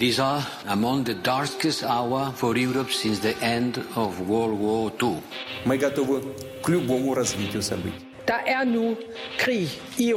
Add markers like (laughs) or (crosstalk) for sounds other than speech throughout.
These are among the darkest hour for Europe since the end of World War II. Мы готовы к любому развитию событий. Der er nu krig i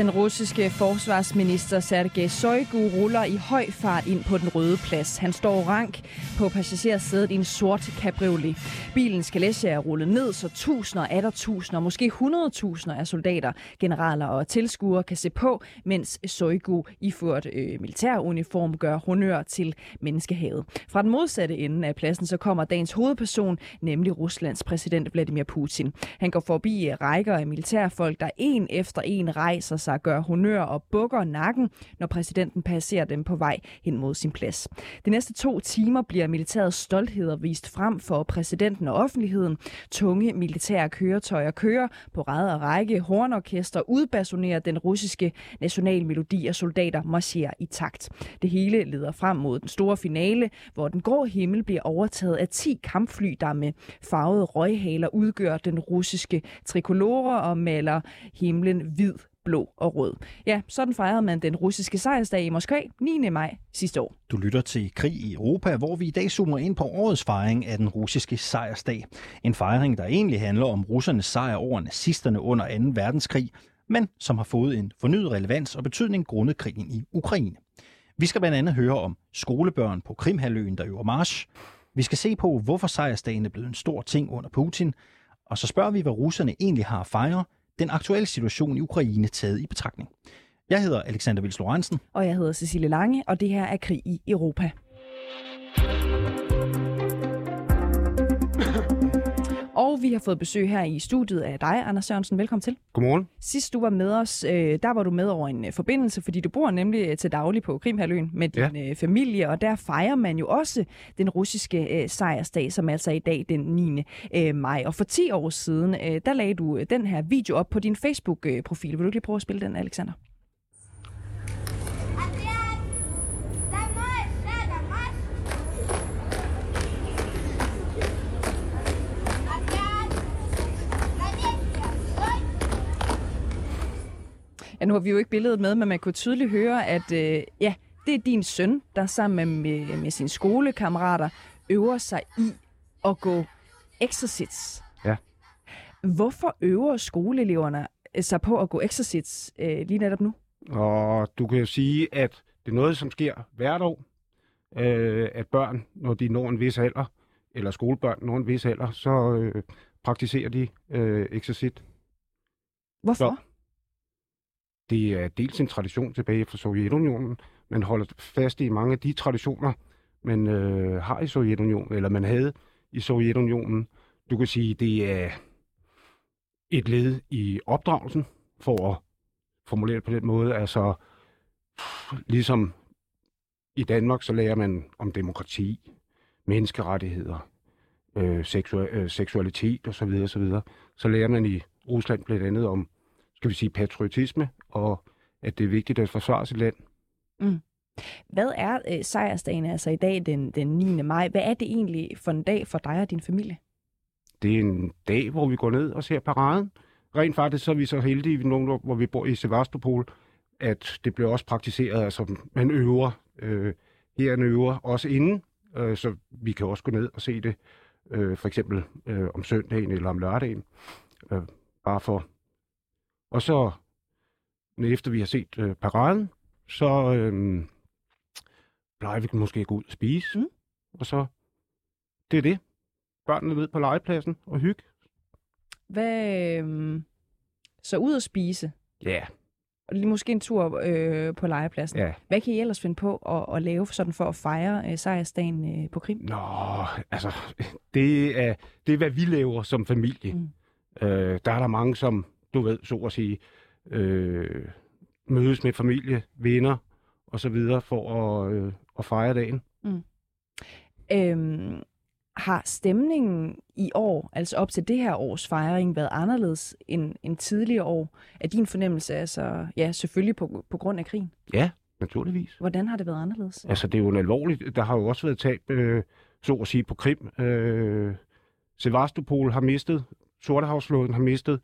Den russiske forsvarsminister Sergej Shoigu ruller i høj fart ind på den røde plads. Han står rank på passagersædet i en sort cabriolet. Bilens kalesje er rullet ned, så tusinder, atter tusinder, måske hundredtusinder af soldater, generaler og tilskuere kan se på, mens Shoigu iført øh, militæruniform gør honør til menneskehavet. Fra den modsatte ende af pladsen så kommer dagens hovedperson, nemlig Ruslands præsident Vladimir Putin. Han går forbi rækker af militærfolk, der en efter en rejser sig, gør honør og bukker nakken, når præsidenten passerer dem på vej hen mod sin plads. De næste to timer bliver militærets stoltheder vist frem for præsidenten og offentligheden. Tunge militære køretøjer kører på ræd og række. Hornorkester udbasonerer den russiske nationalmelodi, og soldater marcherer i takt. Det hele leder frem mod den store finale, hvor den grå himmel bliver overtaget af 10 kampfly, der med farvede røghaler udgør den russiske trikolore og maler himlen hvid blå og rød. Ja, sådan fejrede man den russiske sejrsdag i Moskva 9. maj sidste år. Du lytter til Krig i Europa, hvor vi i dag zoomer ind på årets fejring af den russiske sejrsdag. En fejring, der egentlig handler om russernes sejr over nazisterne under 2. verdenskrig, men som har fået en fornyet relevans og betydning grundet krigen i Ukraine. Vi skal blandt andet høre om skolebørn på Krimhaløen, der øver march. Vi skal se på, hvorfor sejrsdagen er blevet en stor ting under Putin. Og så spørger vi, hvad russerne egentlig har at fejre, den aktuelle situation i Ukraine taget i betragtning. Jeg hedder Alexander Vils Lorentzen. Og jeg hedder Cecilie Lange, og det her er Krig i Europa. Og vi har fået besøg her i studiet af dig, Anders Sørensen. Velkommen til. Godmorgen. Sidst du var med os, øh, der var du med over en øh, forbindelse, fordi du bor nemlig øh, til daglig på Krimhaløen med din ja. familie, og der fejrer man jo også den russiske sejrsdag, som er altså i dag den 9. maj. Og for 10 år siden, der lagde du den her video op på din Facebook-profil. Vil du lige prøve at spille den, Alexander? Ja, nu har vi jo ikke billedet med, men man kunne tydeligt høre, at øh, ja, det er din søn, der sammen med, med, med sine skolekammerater øver sig i at gå exercits. Ja. Hvorfor øver skoleeleverne sig på at gå exercits øh, lige netop nu? Og du kan jo sige, at det er noget, som sker hvert år, øh, at børn, når de når en vis alder, eller skolebørn når en vis alder, så øh, praktiserer de øh, exercit. Hvorfor? Så, det er dels en tradition tilbage fra Sovjetunionen. Man holder fast i mange af de traditioner, man øh, har i Sovjetunionen, eller man havde i Sovjetunionen. Du kan sige, det er et led i opdragelsen, for at formulere det på den måde. Altså, ligesom i Danmark, så lærer man om demokrati, menneskerettigheder, øh, seksu- øh, seksualitet osv. osv. Så lærer man i Rusland blandt andet om skal vi sige, patriotisme, og at det er vigtigt at forsvare sit land. Mm. Hvad er øh, sejrsdagen altså i dag, den, den 9. maj? Hvad er det egentlig for en dag for dig og din familie? Det er en dag, hvor vi går ned og ser paraden. Rent faktisk så er vi så heldige, hvor vi bor i Sevastopol, at det bliver også praktiseret, altså man øver, øh, her en øver også inden, øh, så vi kan også gå ned og se det, øh, for eksempel øh, om søndagen eller om lørdagen, øh, bare for og så, efter vi har set øh, paraden, så øh, plejer vi måske at gå ud og spise. Mm. Og så, det er det. Børnene ved på legepladsen og hygge. Hvad, øh, så ud og spise? Ja. Yeah. Og lige måske en tur øh, på legepladsen. Ja. Hvad kan I ellers finde på at, at lave sådan for at fejre øh, sejrsdagen øh, på Krim? Nå, altså, (laughs) det er, det er, hvad vi laver som familie. Mm. Øh, der er der mange, som du ved, så at sige, øh, mødes med familie, venner og så videre for at, øh, at fejre dagen. Mm. Øhm, har stemningen i år, altså op til det her års fejring, været anderledes end, end tidligere år? Er din fornemmelse, altså, ja, selvfølgelig på, på grund af krigen? Ja, naturligvis. Hvordan har det været anderledes? Altså, det er jo en alvorligt. Der har jo også været tab, øh, så at sige, på Krim. Øh, Sevastopol har mistet, Sortehavsflåden har mistet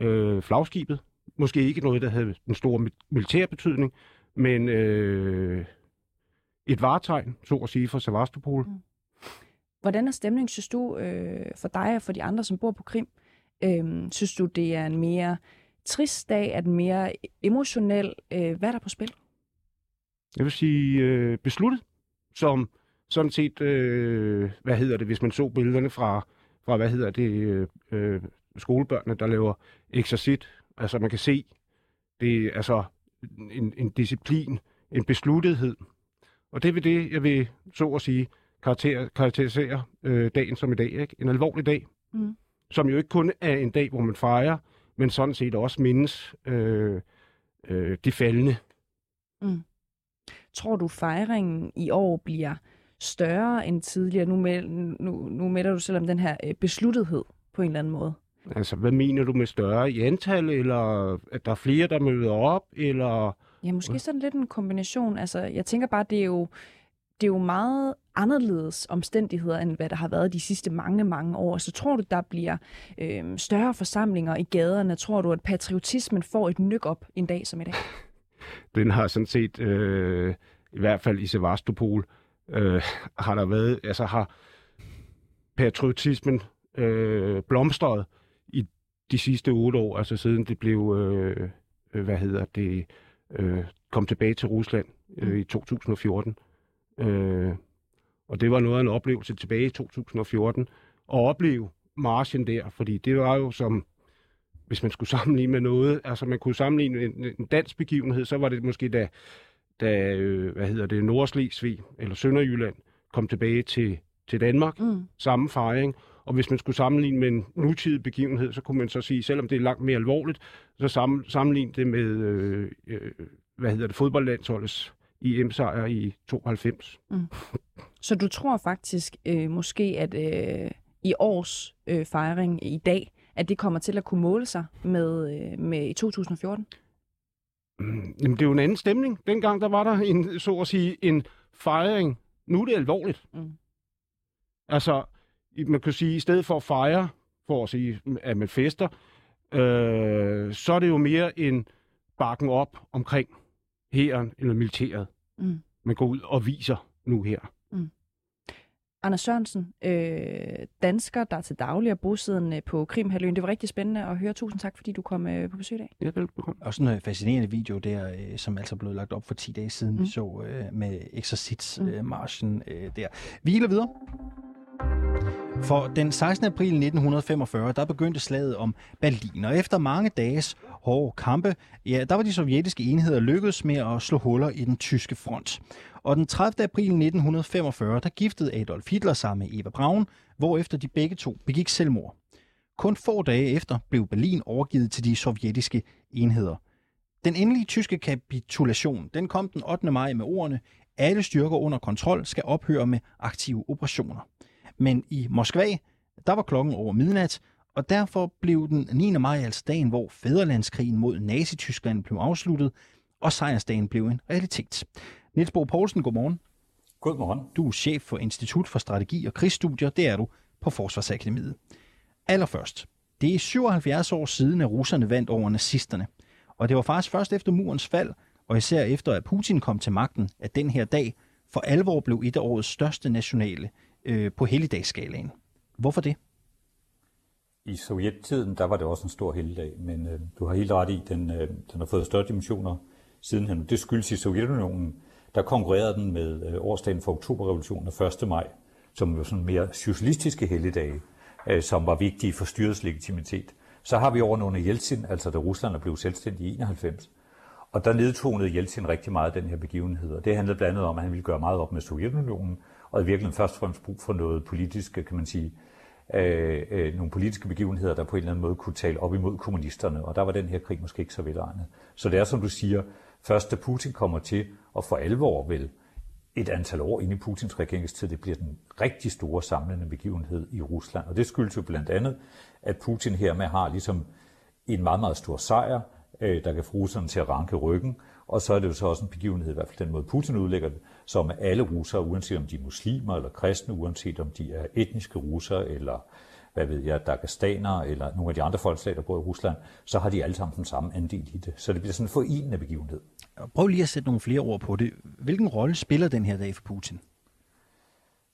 øh, flagskibet. Måske ikke noget, der havde en stor militær betydning, men øh, et varetegn, så at sige, for Sevastopol. Mm. Hvordan er stemningen, synes du, øh, for dig og for de andre, som bor på Krim? Øh, synes du, det er en mere trist dag? Er den mere emotionel? Øh, hvad er der på spil? Jeg vil sige øh, besluttet, som sådan set, øh, hvad hedder det, hvis man så billederne fra, fra hvad hedder det, øh, øh skolebørnene, der laver eksercit. Altså man kan se, det er altså en, en disciplin, en besluttethed. Og det er det, jeg vil så at sige, karakter, karakterisere øh, dagen som i dag. Ikke? En alvorlig dag, mm. som jo ikke kun er en dag, hvor man fejrer, men sådan set også mindes øh, øh, de faldende. Mm. Tror du, fejringen i år bliver større end tidligere? Nu, med, nu, nu mætter du selv om den her øh, besluttethed på en eller anden måde. Altså, hvad mener du med større i antal, eller at der er flere, der møder op, eller... Ja, måske sådan lidt en kombination. Altså, jeg tænker bare, det er jo, det er jo meget anderledes omstændigheder, end hvad der har været de sidste mange, mange år. Så tror du, der bliver øh, større forsamlinger i gaderne? Tror du, at patriotismen får et nyk op en dag som i dag? (laughs) Den har sådan set, øh, i hvert fald i Sevastopol, øh, har der været, altså har patriotismen øh, blomstret de sidste otte år, altså siden det blev, øh, øh hvad hedder det, øh, kom tilbage til Rusland øh, mm. i 2014. Øh, og det var noget af en oplevelse tilbage i 2014, at opleve marchen der, fordi det var jo som, hvis man skulle (laughs) sammenligne med noget, altså man kunne sammenligne en, en dansk begivenhed, så var det måske da, da øh, hvad hedder det, Nordslesvig eller Sønderjylland kom tilbage til, til Danmark, mm. samme fejring, og hvis man skulle sammenligne med en nutidig begivenhed, så kunne man så sige, selvom det er langt mere alvorligt, så sammenligne det med, øh, øh, hvad hedder det, fodboldlandsholdets EM-sejr i 92. Mm. Så du tror faktisk øh, måske, at øh, i års øh, fejring i dag, at det kommer til at kunne måle sig med, øh, med i 2014? Mm, jamen, det er jo en anden stemning. Dengang der var der en, så at sige, en fejring. Nu er det alvorligt. Mm. Altså, man kan sige, i stedet for at fejre, for at sige, at man fester, øh, så er det jo mere en bakken op omkring hæren eller militæret. Mm. Man går ud og viser nu her. Mm. Anders Sørensen, øh, dansker, der til daglig er bosiddende på Krimhaløen. Det var rigtig spændende at høre. Tusind tak, fordi du kom øh, på besøg i dag. Ja, velbekomme. Og sådan en fascinerende video der, øh, som altså blev lagt op for 10 dage siden, mm. vi så øh, med Exercits-marchen mm. øh, der. Vi hælder videre. For den 16. april 1945, der begyndte slaget om Berlin, og efter mange dages hårde kampe, ja, der var de sovjetiske enheder lykkedes med at slå huller i den tyske front. Og den 30. april 1945, der giftede Adolf Hitler sig med Eva Braun, hvorefter de begge to begik selvmord. Kun få dage efter blev Berlin overgivet til de sovjetiske enheder. Den endelige tyske kapitulation den kom den 8. maj med ordene, alle styrker under kontrol skal ophøre med aktive operationer. Men i Moskva, der var klokken over midnat, og derfor blev den 9. maj altså dagen, hvor fæderlandskrigen mod Nazi-Tyskland blev afsluttet, og sejrsdagen blev en realitet. Niels Bo Poulsen, godmorgen. Godmorgen. Du er chef for Institut for Strategi og Krigsstudier, det er du på Forsvarsakademiet. Allerførst, det er 77 år siden, at russerne vandt over nazisterne. Og det var faktisk først efter murens fald, og især efter at Putin kom til magten, at den her dag for alvor blev et af årets største nationale øh, på helligdagsskalaen. Hvorfor det? I sovjettiden, der var det også en stor helligdag, men øh, du har helt ret i, den, øh, den har fået større dimensioner sidenhen. Det skyldes i Sovjetunionen, der konkurrerede den med øh, årsdagen for oktoberrevolutionen og 1. maj, som jo sådan mere socialistiske helligdage, øh, som var vigtige for styrets legitimitet. Så har vi over under Jeltsin, altså da Rusland er blevet selvstændig i 91, og der nedtonede Jeltsin rigtig meget den her begivenhed, og det handlede blandt andet om, at han ville gøre meget op med Sovjetunionen, og i virkeligheden først og fremmest brug for noget politisk, kan man sige, øh, øh, nogle politiske begivenheder, der på en eller anden måde kunne tale op imod kommunisterne, og der var den her krig måske ikke så velegnet. Så det er, som du siger, først da Putin kommer til, og for alvor vel et antal år ind i Putins regeringstid. Det bliver den rigtig store samlende begivenhed i Rusland. Og det skyldes jo blandt andet, at Putin hermed har ligesom en meget, meget stor sejr, øh, der kan få russerne til at ranke ryggen. Og så er det jo så også en begivenhed, i hvert fald den måde Putin udlægger det, som alle russere, uanset om de er muslimer eller kristne, uanset om de er etniske russere eller hvad ved jeg, dagastanere eller nogle af de andre folkeslag, der bor i Rusland, så har de alle sammen den samme andel i det. Så det bliver sådan en forenende begivenhed. Prøv lige at sætte nogle flere ord på det. Hvilken rolle spiller den her dag for Putin?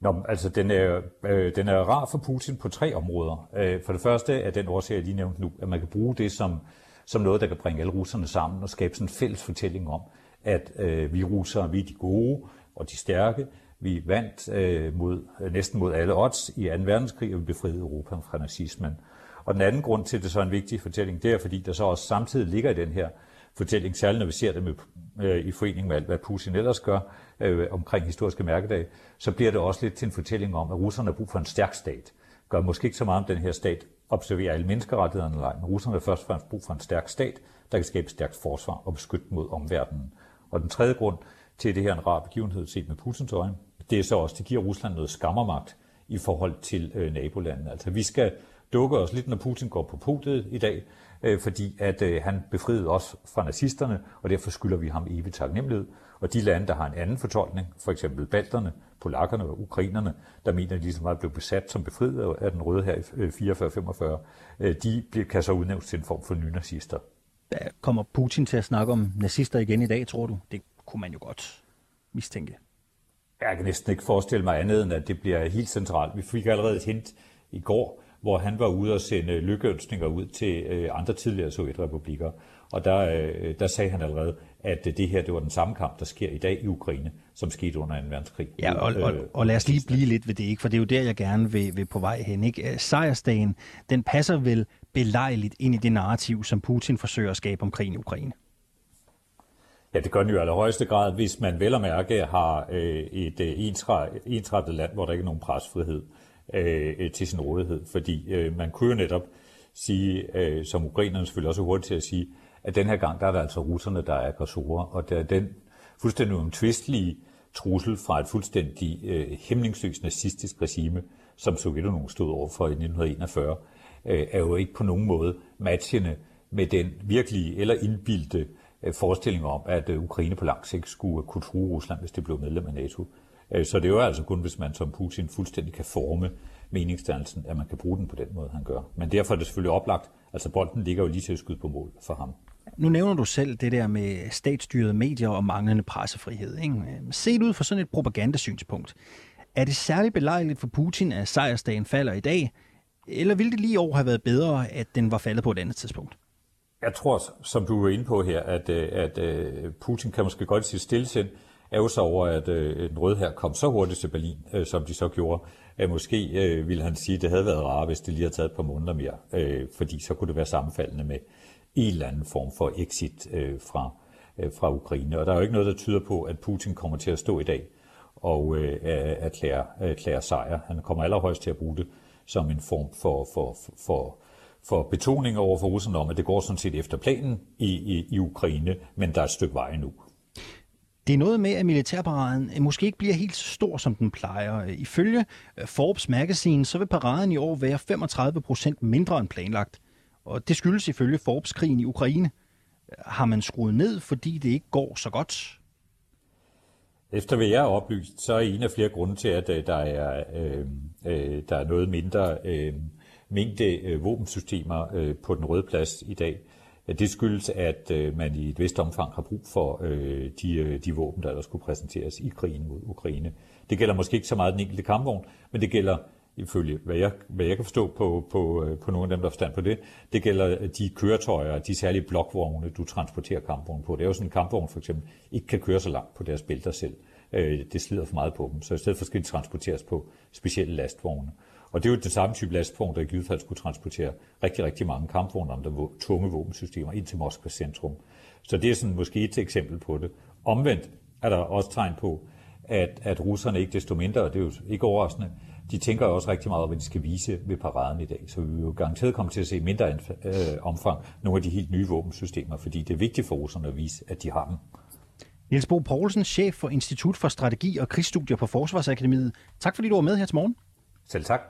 Nå, altså den er, øh, den er rar for Putin på tre områder. Øh, for det første er den årsag, jeg lige nævnte nu, at man kan bruge det som, som noget, der kan bringe alle russerne sammen og skabe sådan en fælles fortælling om, at øh, vi russere, vi er de gode og de stærke, vi vandt øh, mod, næsten mod alle odds i 2. verdenskrig, og vi befriede Europa fra nazismen. Og den anden grund til, at det så er en vigtig fortælling, det er, fordi der så også samtidig ligger i den her fortælling, særligt når vi ser det med, øh, i forening med alt, hvad Putin ellers gør øh, omkring historiske mærkedage, så bliver det også lidt til en fortælling om, at russerne har brug for en stærk stat. Gør måske ikke så meget om den her stat observerer alle menneskerettighederne eller men russerne har først og fremmest brug for en stærk stat, der kan skabe stærkt forsvar og beskytte mod omverdenen. Og den tredje grund til, at det her er en rar begivenhed set med Putins øjne, det er så også, det giver Rusland noget skammermagt i forhold til øh, nabolandene. Altså vi skal dukke os lidt, når Putin går på podiet i dag, øh, fordi at øh, han befriede os fra nazisterne, og derfor skylder vi ham evigt taknemmelighed. Og de lande, der har en anden fortolkning, for eksempel balterne, polakkerne og ukrainerne, der mener, at de ligesom var blevet besat som befriet af den røde her i 44-45, øh, de kan så udnævnes til en form for nynazister. Kommer Putin til at snakke om nazister igen i dag, tror du? Det kunne man jo godt mistænke. Jeg kan næsten ikke forestille mig andet, end at det bliver helt centralt. Vi fik allerede et hint i går, hvor han var ude og sende lykkeønsninger ud til øh, andre tidligere sovjetrepublikker. Og der, øh, der sagde han allerede, at det her det var den samme kamp, der sker i dag i Ukraine, som skete under 2. verdenskrig. Ja, og, og, øh, og lad os lige blive lidt ved det, ikke? for det er jo der, jeg gerne vil, vil på vej hen. Ikke? Sejrsdagen, den passer vel belejligt ind i det narrativ, som Putin forsøger at skabe om krigen i Ukraine. Ja, det gør den jo i allerhøjeste grad, hvis man vel og mærke har øh, et øh, ensrettet land, hvor der ikke er nogen presfrihed øh, til sin rådighed. Fordi øh, man kunne jo netop sige, øh, som ukrainerne selvfølgelig også er hurtigt til at sige, at den her gang, der er der altså russerne, der er aggressorer, og der er den fuldstændig umtvistelige trussel fra et fuldstændig øh, hemmingsløst nazistisk regime, som Sovjetunionen stod over for i 1941, øh, er jo ikke på nogen måde matchende med den virkelige eller indbildte øh, forestilling om, at øh, Ukraine på lang sigt skulle kunne true Rusland, hvis det blev medlem af NATO. Øh, så det er jo altså kun, hvis man som Putin fuldstændig kan forme meningsdannelsen, at man kan bruge den på den måde, han gør. Men derfor er det selvfølgelig oplagt, altså bolden ligger jo lige til at skyde på mål for ham. Nu nævner du selv det der med statsstyrede medier og manglende pressefrihed. Ikke? Set ud fra sådan et propagandasynspunkt, er det særligt belejligt for Putin, at sejrsdagen falder i dag, eller ville det lige år have været bedre, at den var faldet på et andet tidspunkt? Jeg tror, som du er inde på her, at, øh, at, at Putin kan måske godt i sit stillesind er så over, at øh, den røde her kom så hurtigt til Berlin, øh, som de så gjorde, at måske øh, ville han sige, at det havde været rart, hvis det lige havde taget et par måneder mere, øh, fordi så kunne det være sammenfaldende med en eller anden form for exit øh, fra, øh, fra Ukraine. Og der er jo ikke noget, der tyder på, at Putin kommer til at stå i dag og øh, erklære, erklære øh, sejr. Han kommer allerhøjst til at bruge det som en form for, for, for, for betoning over for russerne om, at det går sådan set efter planen i, i, i Ukraine, men der er et stykke vej nu. Det er noget med, at militærparaden måske ikke bliver helt så stor, som den plejer. Ifølge øh, Forbes Magazine, så vil paraden i år være 35 procent mindre end planlagt. Og det skyldes ifølge Forbes krigen i Ukraine. Har man skruet ned, fordi det ikke går så godt? Efter hvad jeg har oplyst, så er en af flere grunde til, at øh, der er, øh, øh, der er noget mindre øh, mængde øh, våbensystemer øh, på den røde plads i dag. Det skyldes, at øh, man i et vist omfang har brug for øh, de, øh, de våben, der skulle præsenteres i krigen mod Ukraine. Det gælder måske ikke så meget den enkelte kampvogn, men det gælder ifølge hvad jeg, hvad jeg kan forstå på, på, øh, på nogle af dem, der forstand på det, det gælder øh, de køretøjer, de særlige blokvogne, du transporterer kampvognen på. Det er jo sådan en kampvogn for eksempel ikke kan køre så langt på deres bælter selv. Øh, det slider for meget på dem, så i stedet for skal de transporteres på specielle lastvogne. Og det er jo det samme type lastvogn, der i givet fald skulle transportere rigtig, rigtig mange kampvogne om der tunge våbensystemer ind til Moskvas centrum. Så det er sådan måske et eksempel på det. Omvendt er der også tegn på, at, at russerne ikke desto mindre, og det er jo ikke overraskende, de tænker også rigtig meget om, hvad de skal vise ved paraden i dag. Så vi vil jo garanteret komme til at se mindre øh, omfang nogle af de helt nye våbensystemer, fordi det er vigtigt for russerne at vise, at de har dem. Niels Bo Poulsen, chef for Institut for Strategi og Krigsstudier på Forsvarsakademiet. Tak fordi du var med her til morgen. Selv tak.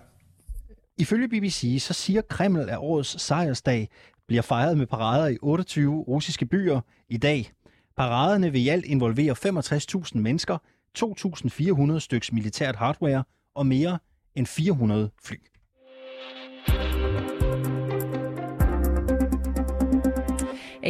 Ifølge BBC så siger Kreml, at årets sejrsdag bliver fejret med parader i 28 russiske byer i dag. Paraderne vil i alt involvere 65.000 mennesker, 2.400 styks militært hardware og mere end 400 fly.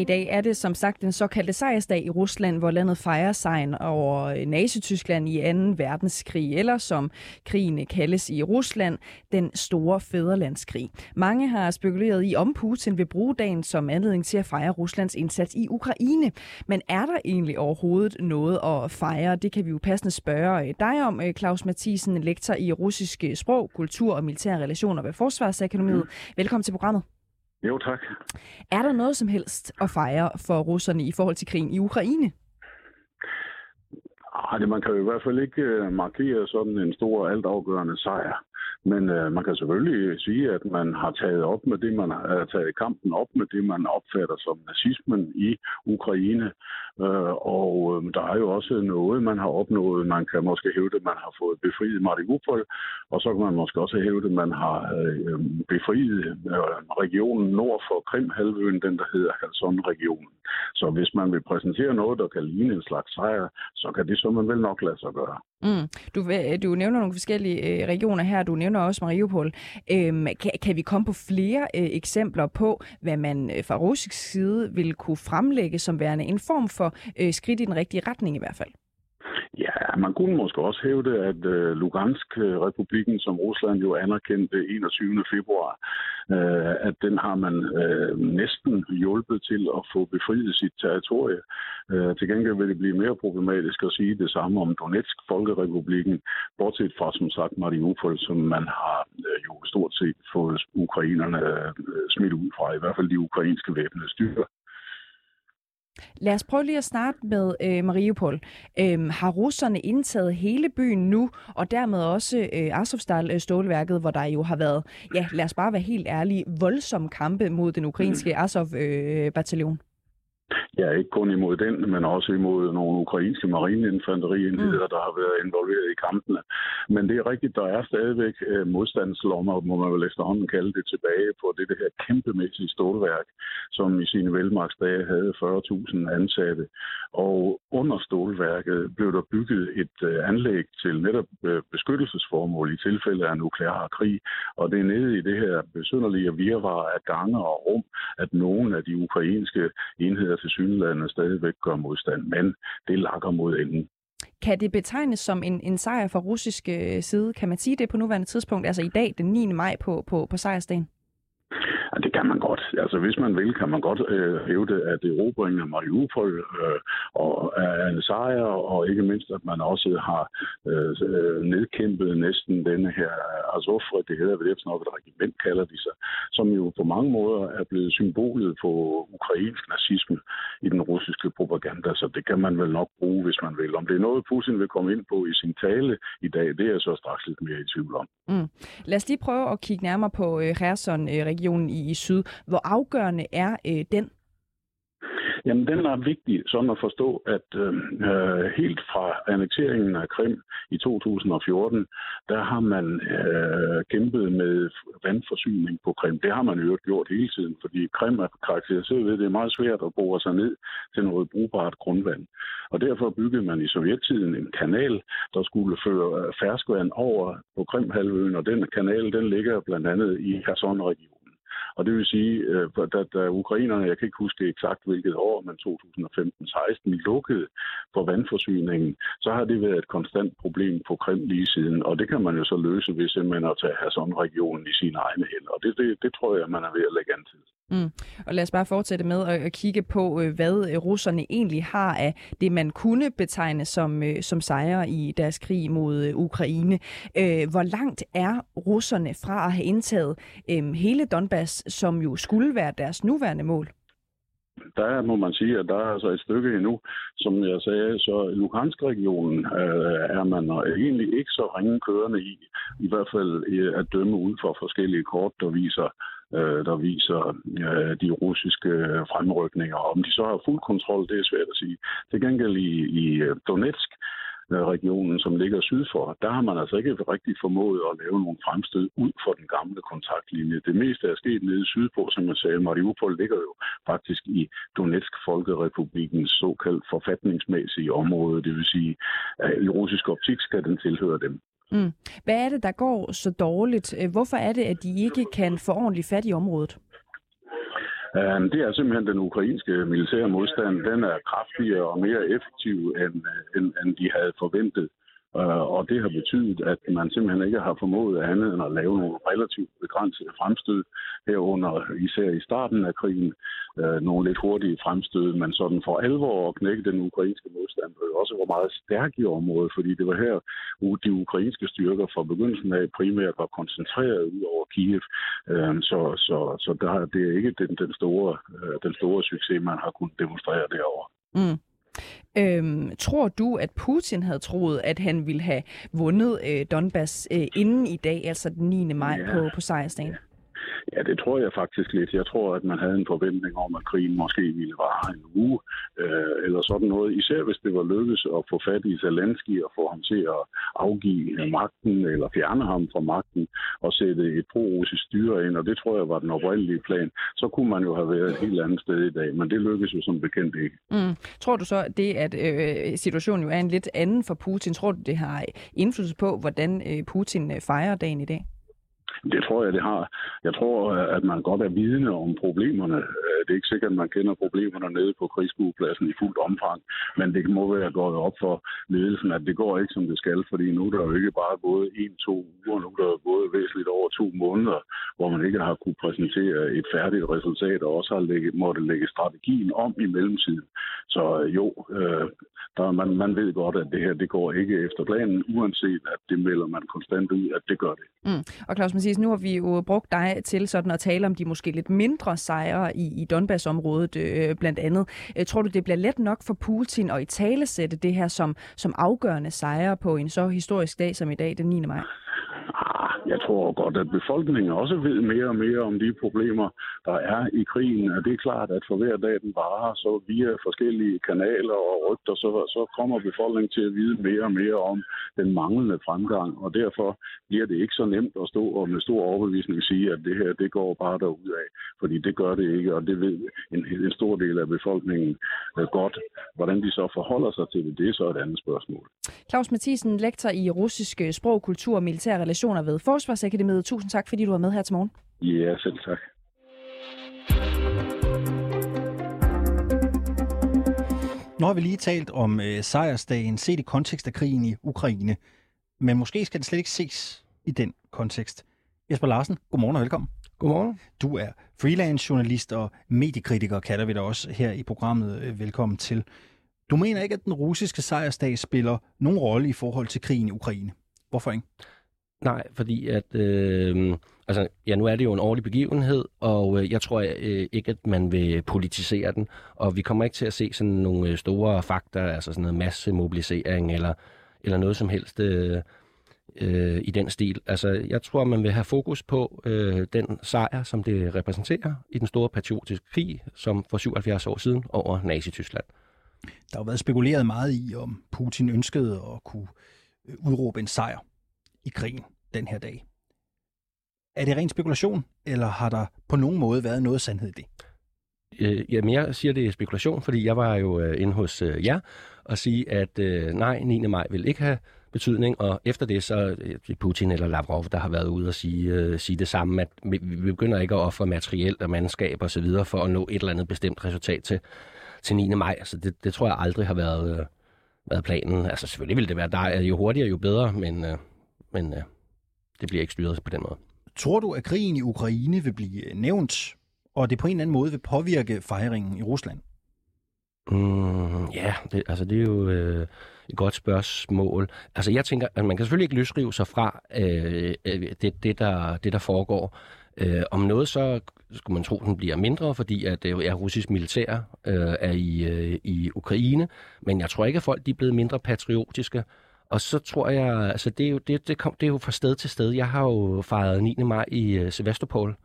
I dag er det som sagt den såkaldte sejrsdag i Rusland, hvor landet fejrer sejren over øh, Nazi-Tyskland i 2. verdenskrig, eller som krigen kaldes i Rusland, den store fæderlandskrig. Mange har spekuleret i, om Putin vil bruge dagen som anledning til at fejre Ruslands indsats i Ukraine. Men er der egentlig overhovedet noget at fejre? Det kan vi jo passende spørge øh, dig om, øh, Claus Mathisen, lektor i russisk sprog, kultur og militære relationer ved Forsvarsakademiet. Velkommen til programmet. Jo, tak. Er der noget som helst at fejre for russerne i forhold til krigen i Ukraine? Arh, det, man kan jo i hvert fald ikke øh, markere sådan en stor altafgørende sejr. Men øh, man kan selvfølgelig sige, at man har taget op med det, man har øh, taget kampen op med det, man opfatter som nazismen i Ukraine. Øh, og øh, der er jo også noget, man har opnået. Man kan måske hævde, at man har fået befriet Mariupol, og så kan man måske også hævde, at man har øh, øh befriet øh, regionen nord for Krimhalvøen, den der hedder Kherson-regionen. Så hvis man vil præsentere noget, der kan ligne en slags sejr, så kan det så man vel nok lade sig gøre. Mm. Du, øh, du nævner nogle forskellige øh, regioner her. Du nævner også Mariupol. Øhm, kan, kan vi komme på flere øh, eksempler på, hvad man øh, fra russisk side vil kunne fremlægge som værende en form for øh, skridt i den rigtige retning i hvert fald? Ja, man kunne måske også hævde, at øh, Lugansk-republiken, øh, som Rusland jo anerkendte 21. februar, uh, at den har man uh, næsten hjulpet til at få befriet sit territorie. Uh, til gengæld vil det blive mere problematisk at sige det samme om Donetsk-folkerepubliken, bortset fra som sagt Mariupol, som man har jo stort set fået ukrainerne uh, smidt ud fra, i hvert fald de ukrainske væbnede styrker. Lad os prøve lige at starte med øh, Mariupol. Øhm, har russerne indtaget hele byen nu, og dermed også øh, Azovstal-stålværket, hvor der jo har været, ja, lad os bare være helt ærlige, voldsomme kampe mod den ukrainske Azov-bataljon? Ja, ikke kun imod den, men også imod nogle ukrainske marineinfanterienheder, mm. der har været involveret i kampene. Men det er rigtigt, der er stadigvæk øh, modstandslommer, må man vel efterhånden kalde det, tilbage på det, det her kæmpemæssige stålværk, som i sine velmagsdage havde 40.000 ansatte. Og under stålværket blev der bygget et øh, anlæg til netop øh, beskyttelsesformål i tilfælde af nuklear krig. Og det er nede i det her besynderlige virvar af gange og rum, at nogle af de ukrainske enheder til tilsyneladende stadigvæk gør modstand, men det lakker mod enden. Kan det betegnes som en, en sejr fra russisk øh, side? Kan man sige det på nuværende tidspunkt, altså i dag, den 9. maj på, på, på sejrsdagen? Ja, det kan man godt. Altså, hvis man vil, kan man godt øh, hævde, at erobringen af Mariupol øh, og øh, er en sejr, og ikke mindst, at man også har øh, øh nedkæmpet næsten denne her Azov, det hedder vel efter nok et regiment, kalder de sig, som jo på mange måder er blevet symbolet på ukrainsk nazisme i den russiske propaganda, så det kan man vel nok bruge, hvis man vil. Om det er noget, Putin vil komme ind på i sin tale i dag, det er jeg så straks lidt mere i tvivl om. Mm. Lad os lige prøve at kigge nærmere på øh, Kherson-regionen i, i syd. Hvor afgørende er øh, den? Jamen, den er vigtig sådan at forstå, at øh, øh helt fra annekteringen af Krim i 2014, der har man øh, kæmpet med vandforsyning på Krim. Det har man jo gjort hele tiden, fordi Krim er karakteriseret ved, at det er meget svært at bore sig ned til noget brugbart grundvand. Og derfor byggede man i sovjettiden en kanal, der skulle føre øh, ferskvand over på Krimhalvøen, og den kanal, den ligger blandt andet i Kherson-regionen. Og det vil sige, øh, at da, da ukrainerne, jeg kan ikke huske eksakt hvilket år, men 2015-16 lukkede for vandforsyningen, så har det været et konstant problem på Krim lige siden. Og det kan man jo så løse ved simpelthen at tage Kherson-regionen i sine egne hænder. Og det, det, det tror jeg, man er ved at lægge an til. Mm. Og lad os bare fortsætte med at kigge på, øh, hvad øh, russerne egentlig har af det, man kunne betegne som, øh, som sejre i deres krig mod Ukraine. Hvor langt er russerne fra at have indtaget hele Donbass, som jo skulle være deres nuværende mål? der må man sige, at der er altså et stykke endnu. Som jeg sagde, så Luhansk-regionen øh, er man egentlig ikke så ringe kørende i. I hvert fald at dømme ud fra forskellige kort, der viser øh, der viser øh, de russiske fremrykninger. Om de så har fuld kontrol, det er svært at sige. Til gengæld i, i øh, Donetsk, øh, regionen, som ligger syd for, der har man altså ikke rigtig formået at lave nogle fremstød ud for den gamle kontaktlinje. Det meste er sket nede sydpå, som man sagde. Mariupol ligger jo faktisk i Donetsk Folkerepublikens såkaldt forfatningsmæssige område, det vil sige, at i russisk optik skal den tilhøre dem. Mm. Hvad er det, der går så dårligt? Øh, hvorfor er det, at de ikke kan få ordentligt fat i området? Øh, det er simpelthen den ukrainske militære modstand. Den er kraftigere og mere effektiv, end, øh, end, end de havde forventet. Øh, og det har betydet, at man simpelthen ikke har formået andet end at lave nogle relativt begrænsede fremstød herunder, især i starten af krigen, øh, nogle lidt hurtige fremstød, men sådan for alvor at knække den ukrainske modstand, og også var meget stærk i området, fordi det var her, de ukrainske styrker fra begyndelsen af primært var koncentreret ud over Kiev, øh, så, så, så der, det er ikke den, den, store, øh, den store succes, man har kunnet demonstrere derovre. Mm. Øhm, tror du, at Putin havde troet, at han ville have vundet øh, Donbass øh, inden i dag, altså den 9. maj ja. på, på sejrsdagen? Ja. Ja, det tror jeg faktisk lidt. Jeg tror, at man havde en forventning om, at krigen måske ville vare en uge, øh, eller sådan noget. Især hvis det var lykkedes at få fat i Zelensky og få ham til at afgive magten, eller fjerne ham fra magten, og sætte et pro-russisk styre ind, og det tror jeg var den oprindelige plan. Så kunne man jo have været et helt andet sted i dag, men det lykkedes jo som bekendt ikke. Mm. Tror du så, at det, at øh, situationen jo er en lidt anden for Putin, tror du, det har indflydelse på, hvordan øh, Putin øh, fejrer dagen i dag? Det tror jeg, det har. Jeg tror, øh, at man godt er vidne om problemerne. Øh, det er ikke sikkert, at man kender problemerne nede på krigsbuepladsen i fuldt omfang, men det må være gået op for ledelsen, at det går ikke, som det skal, fordi nu er der jo ikke bare gået en-to uger, nu er der gået væsentligt over to måneder, hvor man ikke har kunne præsentere et færdigt resultat, og også har lægge, måtte lægge strategien om i mellemtiden. Så øh, jo, øh, der, man, man ved godt, at det her det går ikke efter planen, uanset at det melder man konstant ud, at det gør det. Mm. Og Claus Mathias, nu har vi jo brugt dig til sådan at tale om de måske lidt mindre sejre i, i Donbass-området øh, blandt andet. Øh, tror du, det bliver let nok for Putin at i tale sætte det her som, som afgørende sejre på en så historisk dag som i dag, den 9. maj? Jeg tror godt, at befolkningen også ved mere og mere om de problemer, der er i krigen. Og det er klart, at for hver dag den varer, så via forskellige kanaler og rygter, så, så kommer befolkningen til at vide mere og mere om den manglende fremgang. Og derfor bliver det ikke så nemt at stå og med stor overbevisning sige, at det her det går bare af. Fordi det gør det ikke, og det ved en, en stor del af befolkningen øh, godt. Hvordan de så forholder sig til det, det er så et andet spørgsmål. Claus Mathisen, lektor i russisk sprog, kultur og militære relationer ved Forsvarsakademiet. Tusind tak, fordi du var med her til morgen. Ja, selv tak. Nu har vi lige talt om øh, sejrsdagen set i kontekst af krigen i Ukraine. Men måske skal det slet ikke ses i den kontekst. Jesper Larsen, godmorgen og velkommen. Godmorgen. Du er freelance journalist og mediekritiker, kalder vi dig også her i programmet. Øh, velkommen til. Du mener ikke, at den russiske sejrsdag spiller nogen rolle i forhold til krigen i Ukraine? Hvorfor ikke? Nej, fordi at, øh, altså, ja, nu er det jo en årlig begivenhed, og øh, jeg tror øh, ikke, at man vil politisere den, og vi kommer ikke til at se sådan nogle øh, store fakta, altså sådan noget masse mobilisering eller, eller noget som helst øh, øh, i den stil. Altså, jeg tror, man vil have fokus på øh, den sejr, som det repræsenterer i den store patriotiske krig, som for 77 år siden over Nazi-Tyskland. Der har været spekuleret meget i, om Putin ønskede at kunne øh, udråbe en sejr i krigen den her dag. Er det ren spekulation, eller har der på nogen måde været noget sandhed i det? Øh, jamen, jeg siger, det er spekulation, fordi jeg var jo øh, inde hos øh, jer og sige, at øh, nej, 9. maj vil ikke have betydning, og efter det så øh, Putin eller Lavrov, der har været ude og sige, øh, sige det samme, at vi, vi begynder ikke at ofre materiel og mandskab og så videre for at nå et eller andet bestemt resultat til, til 9. maj. Altså det, det tror jeg aldrig har været, øh, været planen. Altså selvfølgelig vil det være der, jo hurtigere jo bedre, men, øh, men øh, det bliver ikke styret på den måde. Tror du, at krigen i Ukraine vil blive nævnt, og det på en eller anden måde vil påvirke fejringen i Rusland? Mm, ja, det, altså det er jo øh, et godt spørgsmål. Altså jeg tænker, at man kan selvfølgelig ikke løsrive sig fra øh, øh, det, det, der, det, der foregår. Øh, om noget så skulle man tro, at den bliver mindre, fordi at det er russisk militær øh, er i, øh, i Ukraine. Men jeg tror ikke, at folk de er blevet mindre patriotiske. Og så tror jeg, altså det er jo, det, det, kom, det er jo fra sted til sted. Jeg har jo fejret 9. maj i uh, Sevastopol,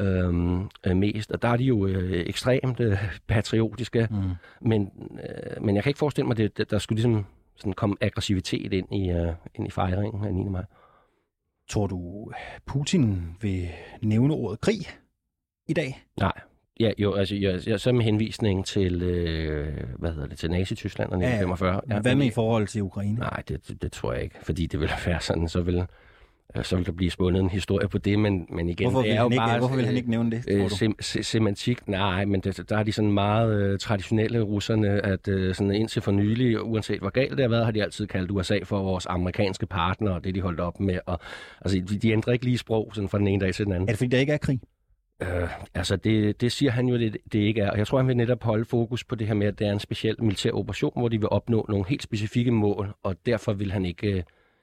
øhm, øh, mest. Og der er de jo øh, ekstremt øh, (laughs) patriotiske. Mm. Men, øh, men jeg kan ikke forestille mig, at det, der skulle ligesom sådan komme aggressivitet ind i, øh, ind i fejringen af 9. maj. Tror du, Putin vil nævne ordet krig i dag? Nej. Ja, jo, altså, jeg, jeg, så med henvisning til, øh, hvad hedder det, til Nazi-Tyskland og 1945. Ja, hvad med i forhold til Ukraine? Nej, det, det, det tror jeg ikke, fordi det vil (laughs) være sådan, så vil, øh, så vil der blive spundet en historie på det, men, men igen, hvorfor det er jo ikke, bare... Hvorfor vil han ikke nævne det, øh, sem, se, semantik, nej, men det, der er de sådan meget øh, traditionelle russerne, at øh, sådan indtil for nylig, uanset hvor galt det har været, har de altid kaldt USA for vores amerikanske partner, og det de holdt op med. Og, altså, de, de ændrer ikke lige sprog sådan fra den ene dag til den anden. Er det fordi, der ikke er krig? Øh, altså, det, det siger han jo, det, det ikke er. Og jeg tror, han vil netop holde fokus på det her med, at det er en speciel militær operation, hvor de vil opnå nogle helt specifikke mål, og derfor vil han ikke øh,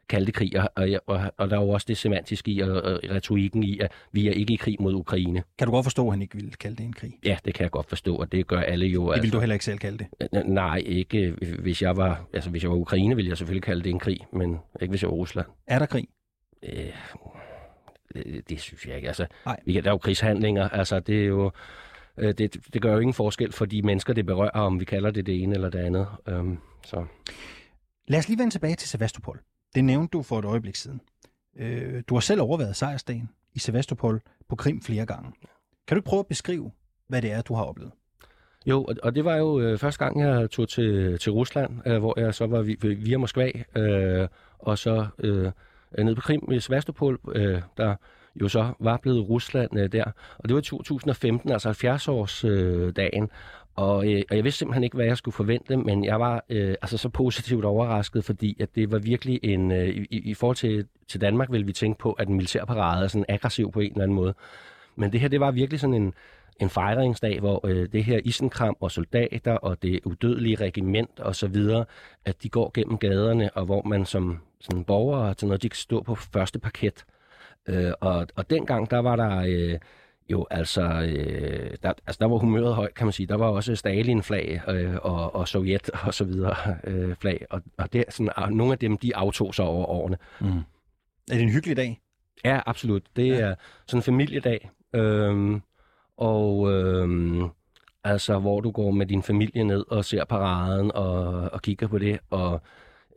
kalde det krig. Og, og, og der er jo også det semantiske i, og, og retorikken i, at vi er ikke i krig mod Ukraine. Kan du godt forstå, at han ikke vil kalde det en krig? Ja, det kan jeg godt forstå, og det gør alle jo. Det vil altså, du heller ikke selv kalde det? Nej, ikke. Hvis jeg var, altså, hvis jeg var Ukraine, ville jeg selvfølgelig kalde det en krig, men ikke hvis jeg var Rusland. Er der krig? Øh, det, det synes jeg ikke. Altså, vi kan, der er jo krigshandlinger. Altså, det er jo... Øh, det, det gør jo ingen forskel for de mennesker, det berører, om vi kalder det det ene eller det andet. Øhm, så. Lad os lige vende tilbage til Sevastopol. Det nævnte du for et øjeblik siden. Øh, du har selv overvejet sejrsdagen i Sevastopol på Krim flere gange. Kan du ikke prøve at beskrive, hvad det er, du har oplevet? Jo, og, og det var jo øh, første gang, jeg tog til, til Rusland, øh, hvor jeg så var via Moskva, øh, og så øh, Øh, nede på Krim i Svastopol, øh, der jo så var blevet Rusland øh, der. Og det var 2015, altså 70-årsdagen. Øh, og, øh, og jeg vidste simpelthen ikke, hvad jeg skulle forvente, men jeg var øh, altså så positivt overrasket, fordi at det var virkelig en... Øh, i, I forhold til, til Danmark ville vi tænke på, at en militærparade er sådan aggressiv på en eller anden måde. Men det her, det var virkelig sådan en, en fejringsdag, hvor øh, det her isenkram og soldater og det udødelige regiment og så videre, at de går gennem gaderne, og hvor man som sådan borger til noget, de kan stå på første parket. Øh, og, og dengang, der var der... Øh, jo, altså, øh, der, altså, der var humøret højt, kan man sige. Der var også Stalin-flag øh, og, og Sovjet (laughs) og så videre øh, flag, og, og det, sådan, og nogle af dem, de aftog sig over årene. Mm. Er det en hyggelig dag? Ja, absolut. Det ja. er sådan en familiedag, øh, og øh, altså, hvor du går med din familie ned og ser paraden og, og kigger på det, og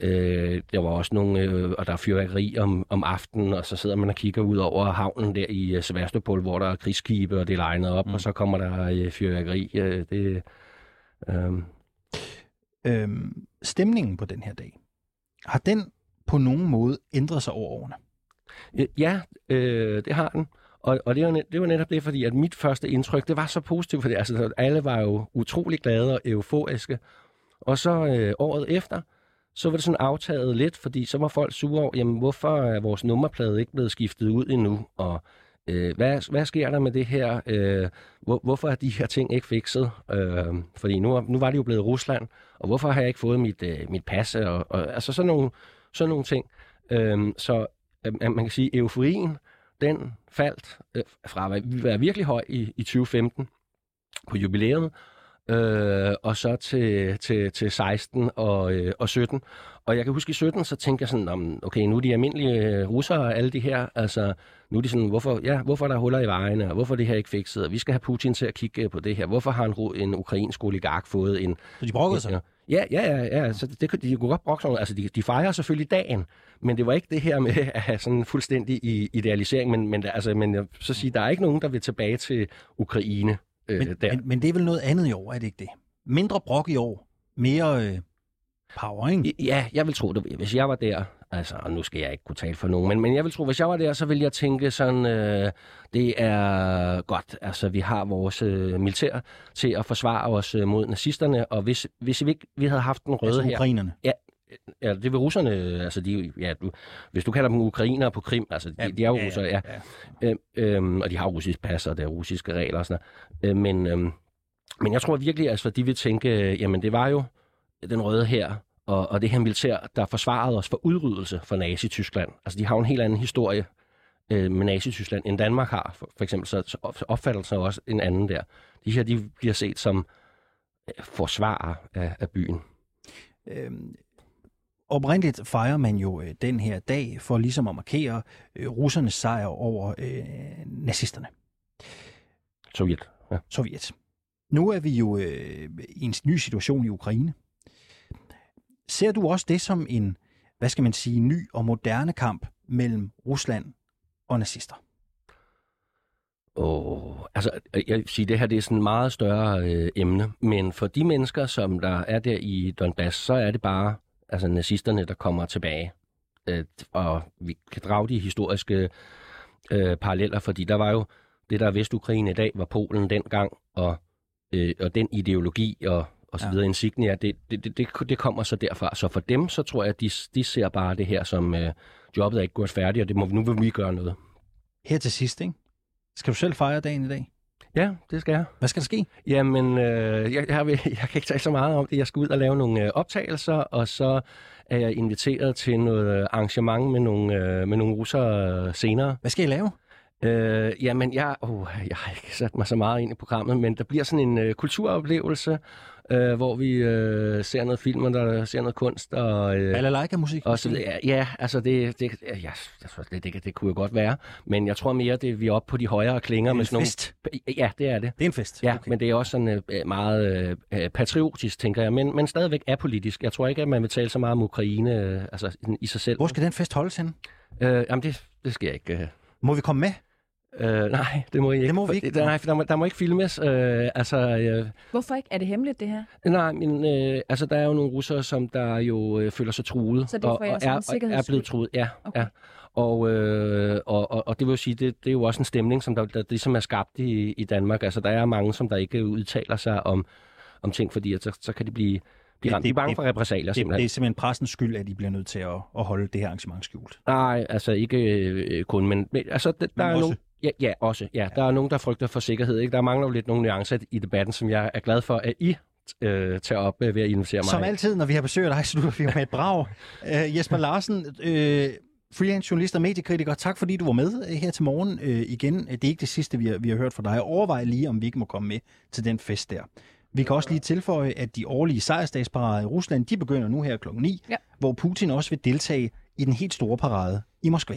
Øh, der var også nogle, øh, og der er fyrværkeri om, om aftenen, og så sidder man og kigger ud over havnen der i uh, Sevastopol, hvor der er krigskibe, og det er legnet op, mm. og så kommer der uh, fyrværkeri. Uh, det, øh. øhm, stemningen på den her dag, har den på nogen måde ændret sig over årene? Ja, øh, det har den. Og, og det, var net, det var netop det, fordi at mit første indtryk, det var så positivt, fordi altså, alle var jo utrolig glade og euforiske. Og så øh, året efter, så var det sådan aftaget lidt, fordi så var folk sure over, jamen hvorfor er vores nummerplade ikke blevet skiftet ud endnu, og øh, hvad, hvad sker der med det her, øh, hvor, hvorfor er de her ting ikke fikset, øh, fordi nu, nu var det jo blevet Rusland, og hvorfor har jeg ikke fået mit, øh, mit pas, og, og altså sådan nogle, sådan nogle ting. Øh, så øh, man kan sige, euforien, den faldt øh, fra at være virkelig høj i, i 2015 på jubilæet, øh, og så til, til, til 16 og, øh, og 17. Og jeg kan huske i 17, så tænkte jeg sådan, okay, nu er de almindelige øh, russere, alle de her, altså, nu er de sådan, hvorfor, ja, hvorfor er der huller i vejene, og hvorfor er det her ikke fikset, og vi skal have Putin til at kigge på det her, hvorfor har en, en ukrainsk oligark fået en... Så de brokkede sig? Ja, ja, ja, ja, så det, de kunne godt brokke sig, altså de, de fejrer selvfølgelig dagen, men det var ikke det her med (laughs) at have sådan fuldstændig idealisering, men, men, altså, men så sige, der er ikke nogen, der vil tilbage til Ukraine øh, men, der. Men, men det er vel noget andet i år, er det ikke det? Mindre brok i år, mere øh, power, ikke? Ja, jeg vil tro det. Hvis jeg var der, altså, og nu skal jeg ikke kunne tale for nogen, men, men jeg vil tro, hvis jeg var der, så ville jeg tænke sådan, øh, det er godt, altså vi har vores øh, militær til at forsvare os øh, mod nazisterne, og hvis, hvis vi ikke vi havde haft den røde altså, ukrainerne. her... Ja, Ja, det vil russerne, altså de, ja, du, hvis du kalder dem ukrainere på Krim, altså de, ja, de er jo ja, russere, ja. ja. Øhm, øhm, og de har russisk pas, og der er russiske regler og sådan noget. Øhm, men, øhm, men jeg tror virkelig, altså de vil tænke, jamen det var jo den røde her, og, og det her militær, der forsvarede os for udryddelse for Nazi-Tyskland. Altså de har jo en helt anden historie øh, med Nazi-Tyskland, end Danmark har, for, for eksempel, så, så opfattelsen er også en anden der. De her, de bliver set som øh, forsvarer af, af byen. Øhm, oprindeligt fejrer man jo øh, den her dag for ligesom at markere øh, russernes sejr over øh, nazisterne. Sovjet. Ja. Sovjet. Nu er vi jo øh, i en ny situation i Ukraine. Ser du også det som en, hvad skal man sige, ny og moderne kamp mellem Rusland og nazister? Oh, altså, jeg vil sige, det her det er sådan et meget større øh, emne, men for de mennesker, som der er der i Donbass, så er det bare altså, nazisterne, der kommer tilbage. Øh, og vi kan drage de historiske øh, paralleller, fordi der var jo det, der er Vestukraine i dag, var Polen dengang, og, øh, og den ideologi og, og så Ja. videre, insignia, det, det, det, det, det kommer så derfra. Så for dem, så tror jeg, at de, de ser bare det her som, øh, jobbet er ikke gjort færdigt, og det må, nu vil vi gøre noget. Her til sidst, ikke? Skal du selv fejre dagen i dag? Ja, det skal jeg. Hvad skal der ske? Jamen, øh, jeg, jeg, (laughs) jeg kan ikke tale så meget om det. Jeg skal ud og lave nogle øh, optagelser, og så er jeg inviteret til noget arrangement med nogle, øh, med nogle russere senere. Hvad skal I lave? Øh, jamen, jeg, oh, jeg har ikke sat mig så meget ind i programmet, men der bliver sådan en øh, kulturoplevelse, øh, hvor vi øh, ser noget film, og der ser noget kunst, og... Øh, Balalaika-musik? og så, ja, ja, altså det, det, ja, jeg, jeg, tror, det, det, det kunne jo godt være, men jeg tror mere, det vi er oppe på de højere klinger. Det er med en sådan nogle- fest. Ja, det er det. Det er en fest? Ja, Okay. men det er også sådan øh, meget øh, patriotisk, tænker jeg, men, men stadigvæk apolitisk. Jeg tror ikke, at man vil tale så meget om Ukraine øh, altså, i sig selv. Hvor skal den fest holdes henne? Øh, jamen, det, det skal jeg ikke... Øh. Må vi komme med? Øh, nej, det må I ikke. Det må vi ikke? Der, nej, for der må, der må ikke filmes. Øh, altså, øh, Hvorfor ikke? Er det hemmeligt, det her? nej, men øh, altså, der er jo nogle russere, som der jo øh, føler sig truet. Så det og, for og, er, og er blevet truet, ja. Okay. ja. Og, øh, og, og, og det vil jo sige, det, det er jo også en stemning, som der, der ligesom er skabt i, i Danmark. Altså, der er mange, som der ikke udtaler sig om, om ting, fordi at så, så kan de blive, blive Det- ramt. De er det- bange det- for repressalier, Det, simpelthen. det er simpelthen pressens skyld, at I bliver nødt til at, at holde det her arrangement skjult. Nej, altså ikke øh, kun, men, men altså, der, der er også? nogen... Ja, ja, også. Ja. Der er nogen, der frygter for sikkerhed. Ikke? Der mangler jo lidt nogle nuancer i debatten, som jeg er glad for, at I øh, tager op øh, ved at invitere mig. Som altid, når vi har besøg af dig, (laughs) slutter vi med et brag. Uh, Jesper (laughs) Larsen, øh, freelance journalist og mediekritiker, tak fordi du var med øh, her til morgen øh, igen. Det er ikke det sidste, vi har, vi har hørt fra dig. Overvej lige, om vi ikke må komme med til den fest der. Vi kan også lige tilføje, at de årlige sejrsdagsparader i Rusland, de begynder nu her klokken 9, Ja. hvor Putin også vil deltage i den helt store parade i Moskva.